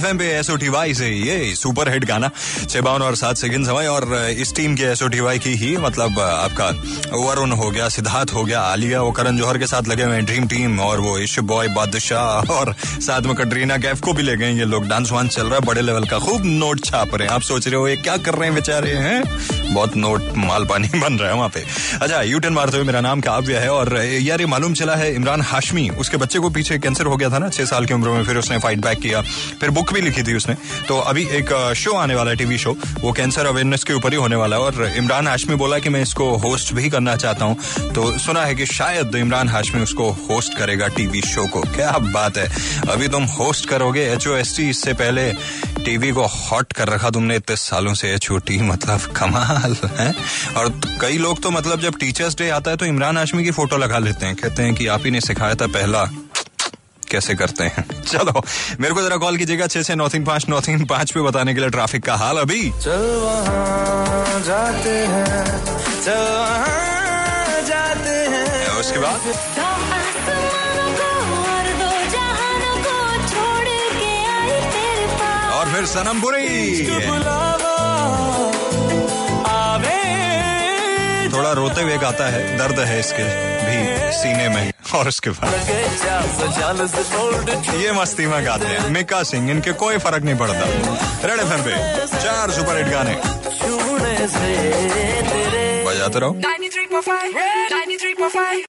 M पे वाई से ये सुपर हिट गाना, छह और सात सेकंड समय और इस टीम के वाई की ही मतलब आपका वरुण हो गया, सिद्धार्थ हो गया, आलिया वो करण जौहर के साथ लगे हुए ड्रीम टीम और वो इश बॉय बादशाह और साथ में कटरीना कैफ को भी ले गए ये लोग। डांस वांस चल रहा है, बड़े लेवल का, खूब नोट छाप रहे हैं। आप सोच रहे हो ये क्या कर रहे हैं बेचारे, हैं? बहुत नोट माल पानी बन रहा है वहाँ पे। अच्छा यूटन मारते हुए मेरा नाम काव्य है और यार ये मालूम चला है इमरान हाशमी, उसके बच्चे को पीछे कैंसर हो गया था ना, छह साल की उम्र में, फिर उसने फाइट बैक किया, फिर बुक भी लिखी थी उसने। तो अभी एक शो आने वाला है टीवी शो वो कैंसर अवेयरनेस के ऊपर ही होने वाला है और इमरान हाशमी बोला कि मैं इसको होस्ट भी करना चाहता हूँ। तो सुना है कि शायद इमरान हाशमी उसको होस्ट करेगा टीवी शो को। क्या बात है। अभी तुम होस्ट करोगे एच ओ एस टी इससे पहले टीवी को हॉट कर रखा तुमने इतने सालों से छोटी मतलब कमाल है? और कई लोग तो मतलब जब टीचर्स डे आता है तो इमरान हाशमी की फ़ोटो लगा लेते हैं कहते हैं कि आप ही ने सिखाया था पहला कैसे करते हैं? चलो मेरे को जरा कॉल कीजिएगा छह छह नौ तीन पाँच नौ तीन पाँच पे बताने के लिए ट्रैफ़िक का हाल अभी। चल वहाँ जाते हैं चल वहाँ जाते हैं। उसके बाद? फिर सनम बुरी थोड़ा रोते हुए गाता है दर्द है इसके भी सीने में और उसके बाद। ये मस्ती में गाते हैं। मिका सिंह इनके कोई फ़र्क नहीं पड़ता। रेड एफ़ पे चार सुपर हिट गाने। बजाते रहो। 93.5 93.5